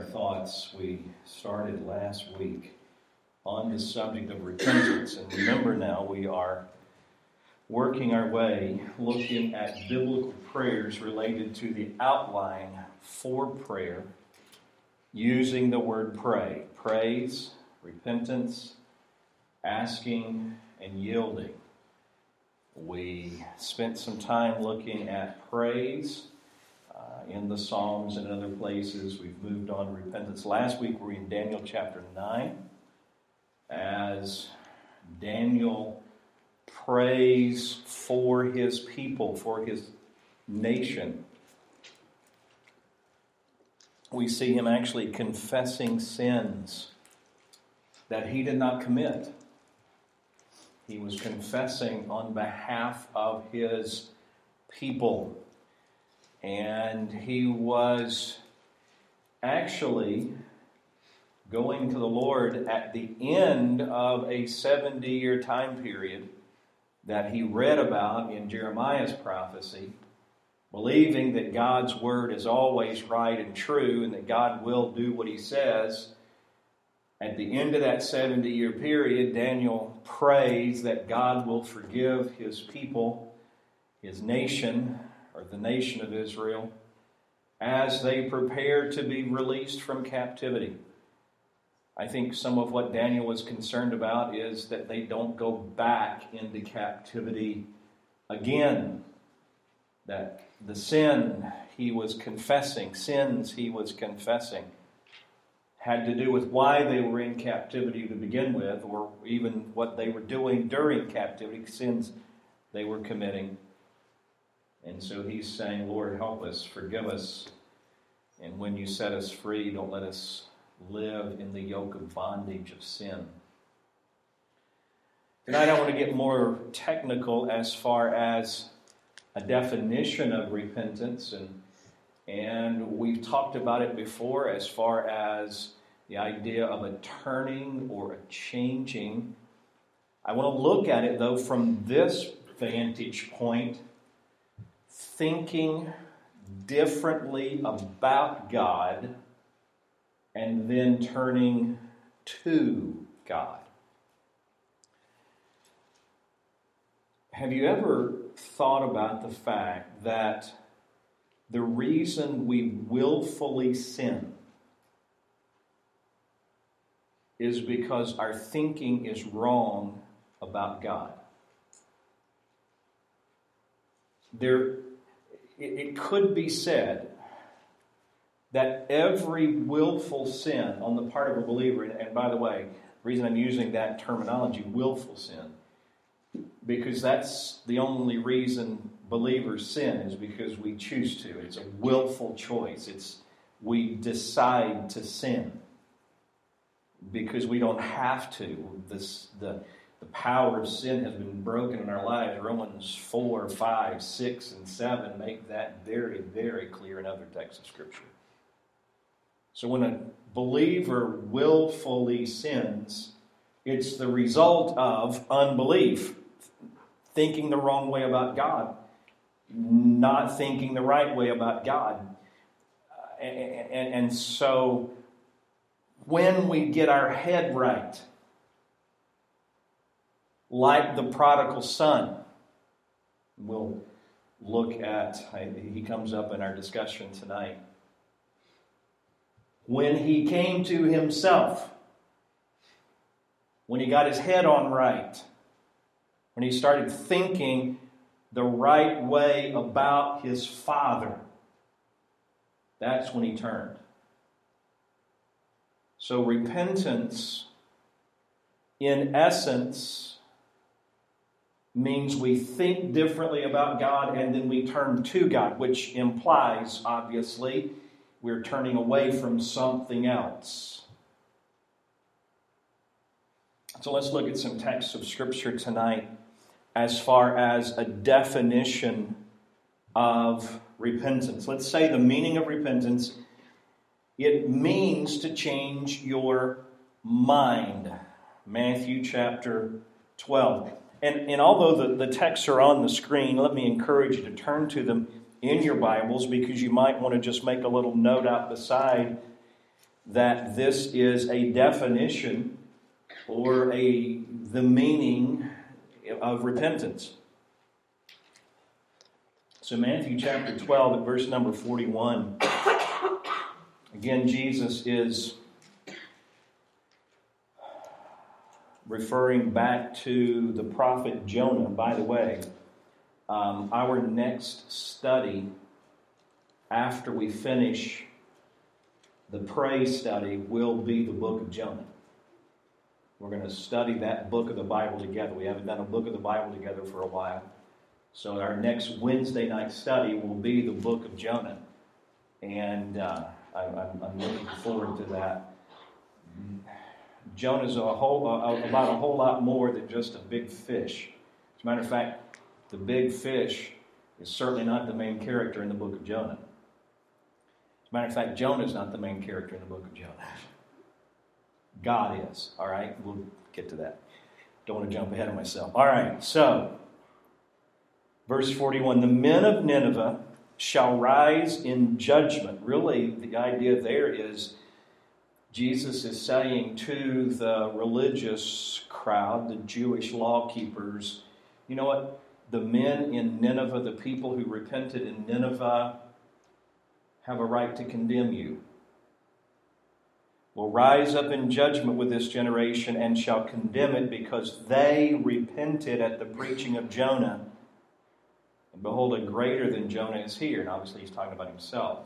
our thoughts. We started last week on the subject of repentance. And remember now, we are working our way looking at biblical prayers related to the outline for prayer using the word pray praise, repentance, asking, and yielding. We spent some time looking at praise Uh, in the Psalms and other places. We've moved on to repentance. Last week we were in Daniel chapter 9 as Daniel prays for his people, for his nation. We see him actually confessing sins that he did not commit. He was confessing on behalf of his people. And he was actually going to the Lord at the end of a 70 year time period that he read about in Jeremiah's prophecy, believing that God's word is always right and true and that God will do what he says. At the end of that 70 year period, Daniel prays that God will forgive his people, his nation, or the nation of Israel, as they prepare to be released from captivity. I think some of what Daniel was concerned about is that they don't go back into captivity again. That the sin he was confessing, sins he was confessing, had to do with why they were in captivity to begin with, or even what they were doing during captivity, sins they were committing. And so he's saying, Lord, help us, forgive us. And when you set us free, don't let us live in the yoke of bondage of sin. Tonight, I want to get more technical as far as a definition of repentance, and, and we've talked about it before as far as the idea of a turning or a changing. I want to look at it, though, from this vantage point thinking differently about God and then turning to God. Have you ever thought about the fact that the reason we willfully sin is because our thinking is wrong about God? There, it could be said that every willful sin on the part of a believer, and by the way, the reason I'm using that terminology, willful sin, because that's the only reason believers sin is because we choose to. It's a willful choice. It's we decide to sin because we don't have to. This the the power of sin has been broken in our lives. Romans 4, 5, 6, and 7 make that very, very clear in other texts of Scripture. So when a believer willfully sins, it's the result of unbelief, thinking the wrong way about God, not thinking the right way about God. And, and, and so when we get our head right, like the prodigal son, we'll look at, he comes up in our discussion tonight when he came to himself, when he got his head on right, when he started thinking the right way about his father, that's when he turned. So, repentance, in essence, means we think differently about God and then we turn to God, which implies, obviously, we're turning away from something else. So let's look at some texts of Scripture tonight as far as a definition of repentance. Let's say the meaning of repentance it means to change your mind. Matthew chapter 12. And, and although the, the texts are on the screen, let me encourage you to turn to them in your Bibles because you might want to just make a little note out beside that this is a definition or a the meaning of repentance. So Matthew chapter 12 at verse number 41 again Jesus is referring back to the prophet Jonah by the way um, our next study after we finish the pray study will be the book of Jonah. We're going to study that book of the Bible together. We haven't done a book of the Bible together for a while. So our next Wednesday night study will be the book of Jonah. And uh, I, am looking forward to that. Jonah's a whole, about a whole lot more than just a big fish. As a matter of fact, the big fish is certainly not the main character in the book of Jonah. As a matter of fact, Jonah is not the main character in the book of Jonah. God is. All right, we'll get to that. Don't want to jump ahead of myself. All right, so, verse 41 The men of Nineveh shall rise in judgment. Really, the idea there is Jesus is saying to the religious crowd, the Jewish law keepers, you know what? The men in Nineveh, the people who repented in Nineveh, have a right to condemn you. Will rise up in judgment with this generation and shall condemn it because they repented at the preaching of Jonah. And behold, a greater than Jonah is here. And obviously, he's talking about himself.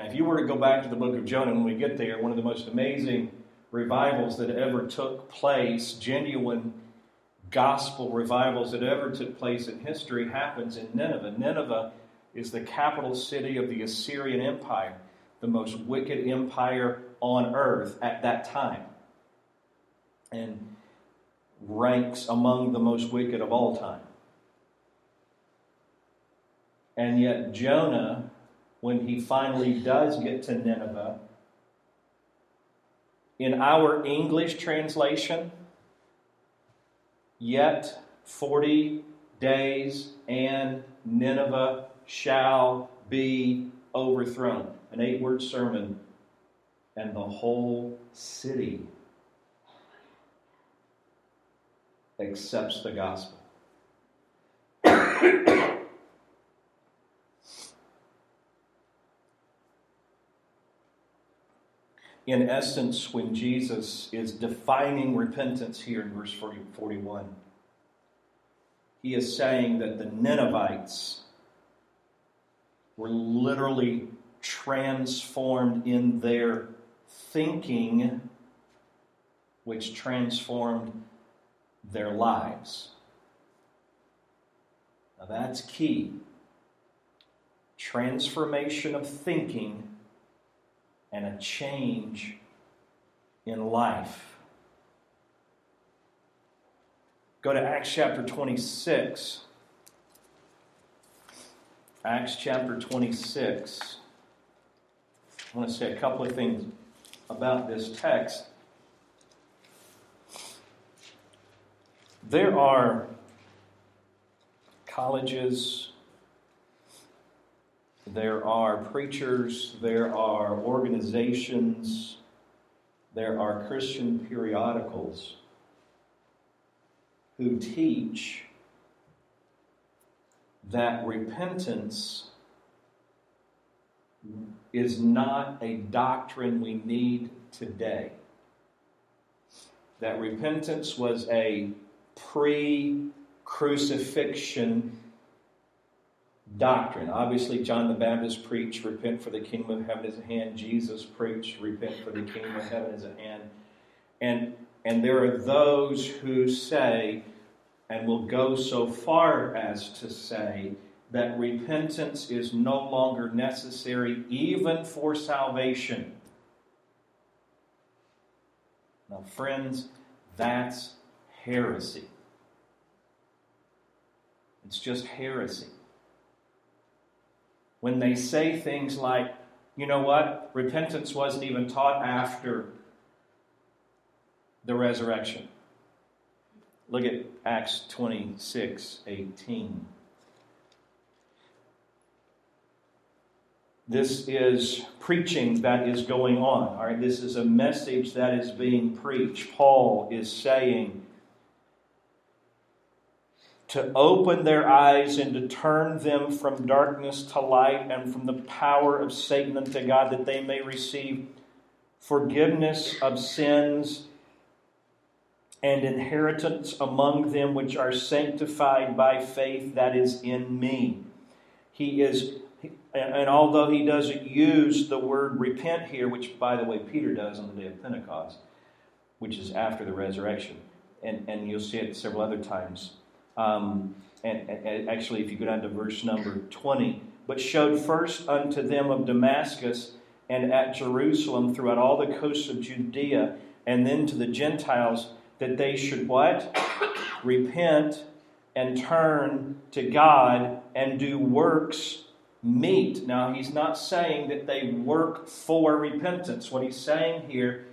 Now, if you were to go back to the book of Jonah, when we get there, one of the most amazing revivals that ever took place, genuine gospel revivals that ever took place in history, happens in Nineveh. Nineveh is the capital city of the Assyrian Empire, the most wicked empire on earth at that time, and ranks among the most wicked of all time. And yet, Jonah, when he finally does get to Nineveh, in our English translation, yet 40 days and Nineveh shall be overthrown. An eight word sermon, and the whole city accepts the gospel. In essence, when Jesus is defining repentance here in verse 40, 41, he is saying that the Ninevites were literally transformed in their thinking, which transformed their lives. Now that's key. Transformation of thinking and a change in life. Go to Acts chapter 26. Acts chapter 26. I want to say a couple of things about this text. There are colleges, there are preachers, there are organizations, there are Christian periodicals who teach that repentance is not a doctrine we need today. That repentance was a pre crucifixion doctrine. Obviously, John the Baptist preached, Repent for the kingdom of heaven is at hand. Jesus preached, Repent for the kingdom of heaven is at hand. And, and there are those who say, and will go so far as to say, that repentance is no longer necessary even for salvation. Now, friends, that's heresy. It's just heresy. When they say things like, you know what, repentance wasn't even taught after the resurrection. Look at Acts 26 18. this is preaching that is going on. All right, this is a message that is being preached. Paul is saying to open their eyes and to turn them from darkness to light and from the power of Satan unto God, that they may receive forgiveness of sins and inheritance among them which are sanctified by faith that is in me. He is, and although he doesn't use the word repent here, which by the way Peter does on the day of Pentecost, which is after the resurrection, and, and you'll see it several other times. Um, and, and actually, if you go down to verse number 20, but showed first unto them of Damascus and at Jerusalem throughout all the coasts of Judea, and then to the Gentiles that they should what? Repent and turn to God and do works meet. Now, he's not saying that they work for repentance. What he's saying here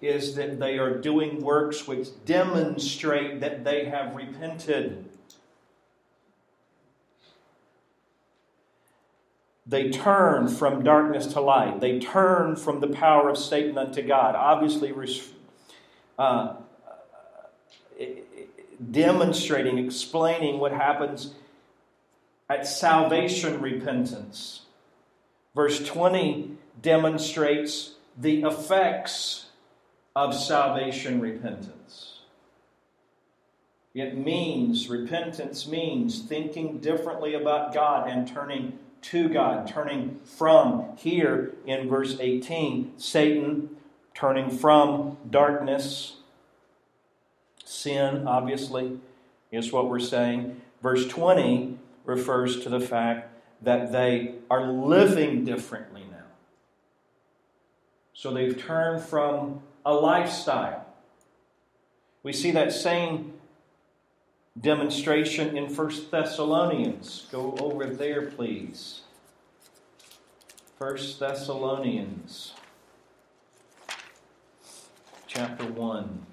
is that they are doing works which demonstrate that they have repented. They turn from darkness to light. They turn from the power of Satan unto God. Obviously, uh, demonstrating, explaining what happens at salvation repentance. Verse 20 demonstrates the effects of salvation repentance. It means, repentance means thinking differently about God and turning to God, turning from. Here in verse 18, Satan turning from darkness Sin, obviously, is what we're saying. Verse 20 refers to the fact that they are living differently now. So they've turned from a lifestyle. We see that same demonstration in 1 Thessalonians. Go over there, please. 1 Thessalonians chapter 1.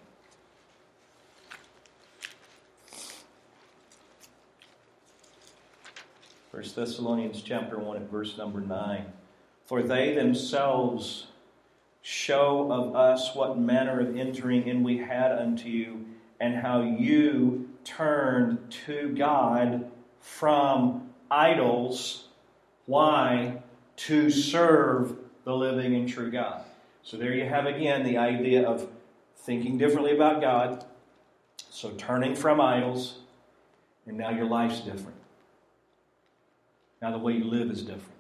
First Thessalonians chapter 1 at verse number 9. For they themselves show of us what manner of entering in we had unto you, and how you turned to God from idols. Why? To serve the living and true God. So there you have again the idea of thinking differently about God. So turning from idols, and now your life's different. Now, the way you live is different.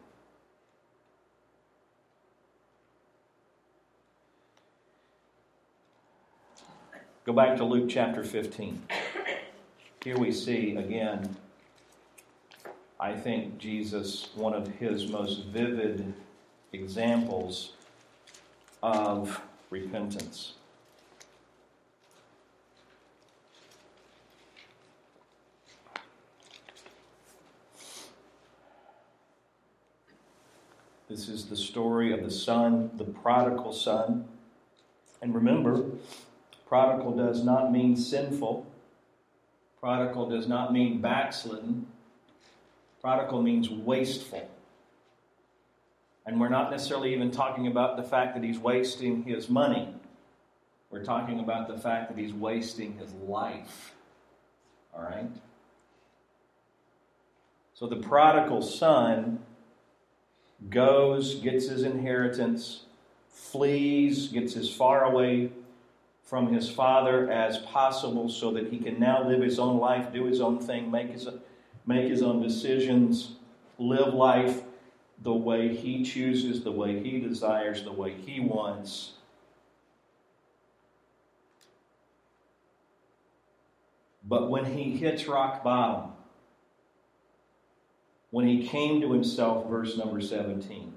Go back to Luke chapter 15. Here we see again, I think Jesus, one of his most vivid examples of repentance. This is the story of the son, the prodigal son. And remember, prodigal does not mean sinful. Prodigal does not mean backslidden. Prodigal means wasteful. And we're not necessarily even talking about the fact that he's wasting his money. We're talking about the fact that he's wasting his life. All right? So the prodigal son goes, gets his inheritance, flees, gets as far away from his father as possible so that he can now live his own life, do his own thing, make his, make his own decisions, live life the way he chooses, the way he desires, the way he wants. But when he hits rock bottom, when he came to himself, verse number 17.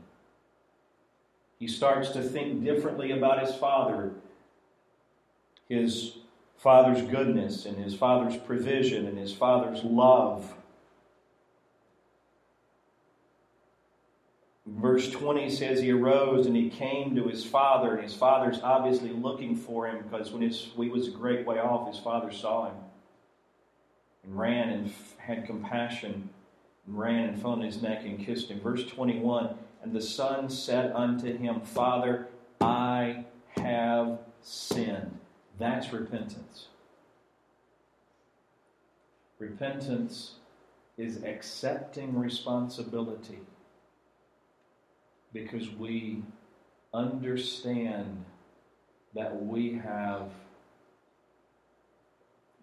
He starts to think differently about his father, his father's goodness, and his father's provision, and his father's love. Verse 20 says he arose and he came to his father, and his father's obviously looking for him because when his, he was a great way off, his father saw him and ran and had compassion and ran and fell on his neck and kissed him. Verse 21 And the son said unto him, Father, I have sinned. That's repentance. Repentance is accepting responsibility because we understand that we have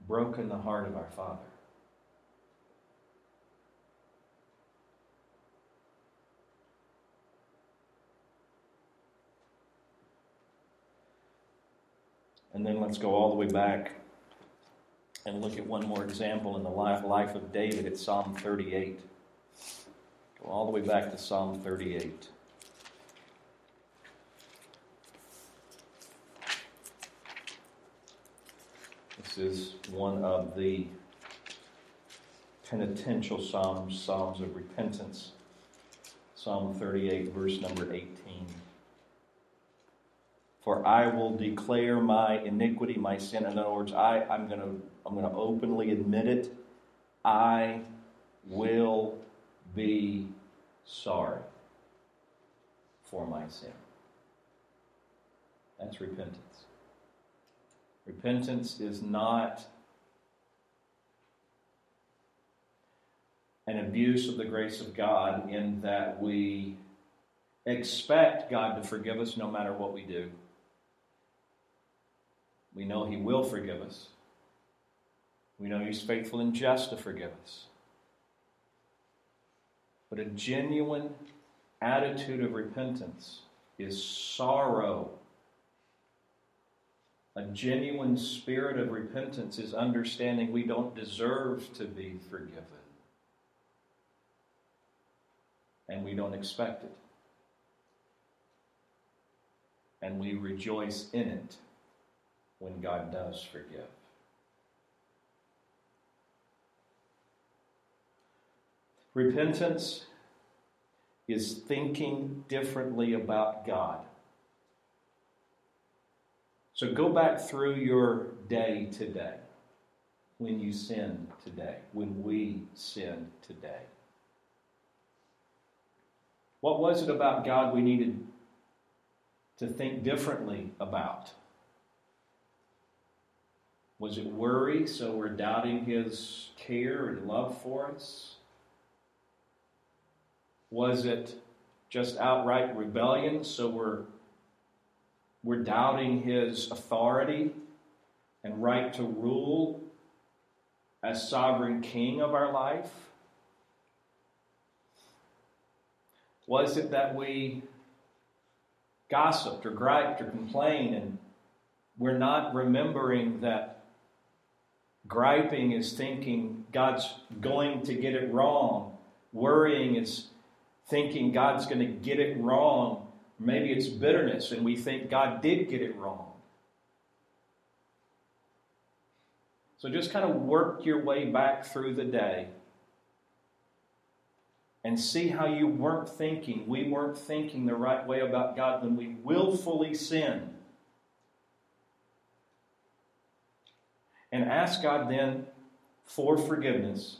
broken the heart of our Father. And then let's go all the way back and look at one more example in the life, of David at Psalm 38. Go all the way back to Psalm 38. This is one of the penitential psalms, psalms of repentance. Psalm 38, verse number 18. For I will declare my iniquity, my sin. In other words, I, I'm going to I'm going to openly admit it. I will be sorry for my sin. That's repentance. Repentance is not an abuse of the grace of God in that we expect God to forgive us no matter what we do. We know He will forgive us. We know He's faithful and just to forgive us. But a genuine attitude of repentance is sorrow. A genuine spirit of repentance is understanding we don't deserve to be forgiven. And we don't expect it. And we rejoice in it when God does forgive. Repentance is thinking differently about God. So go back through your day today when you sin today, when we sin today. What was it about God we needed to think differently about? Was it worry, so we're doubting His care and love for us? Was it just outright rebellion? So we're, we're doubting his authority and right to rule as sovereign king of our life? Was it that we gossiped or griped or complained and we're not remembering that griping is thinking God's going to get it wrong? Worrying is thinking God's going to get it wrong. Maybe it's bitterness and we think God did get it wrong. So just kind of work your way back through the day and see how you weren't thinking. We weren't thinking the right way about God when we willfully sin. And ask God then for forgiveness.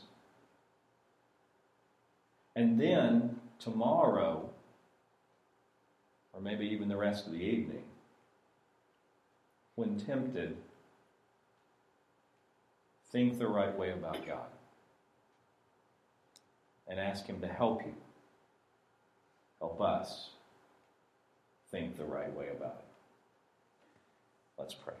And then tomorrow, or maybe even the rest of the evening, when tempted, think the right way about God and ask Him to help you, help us think the right way about it. Let's pray.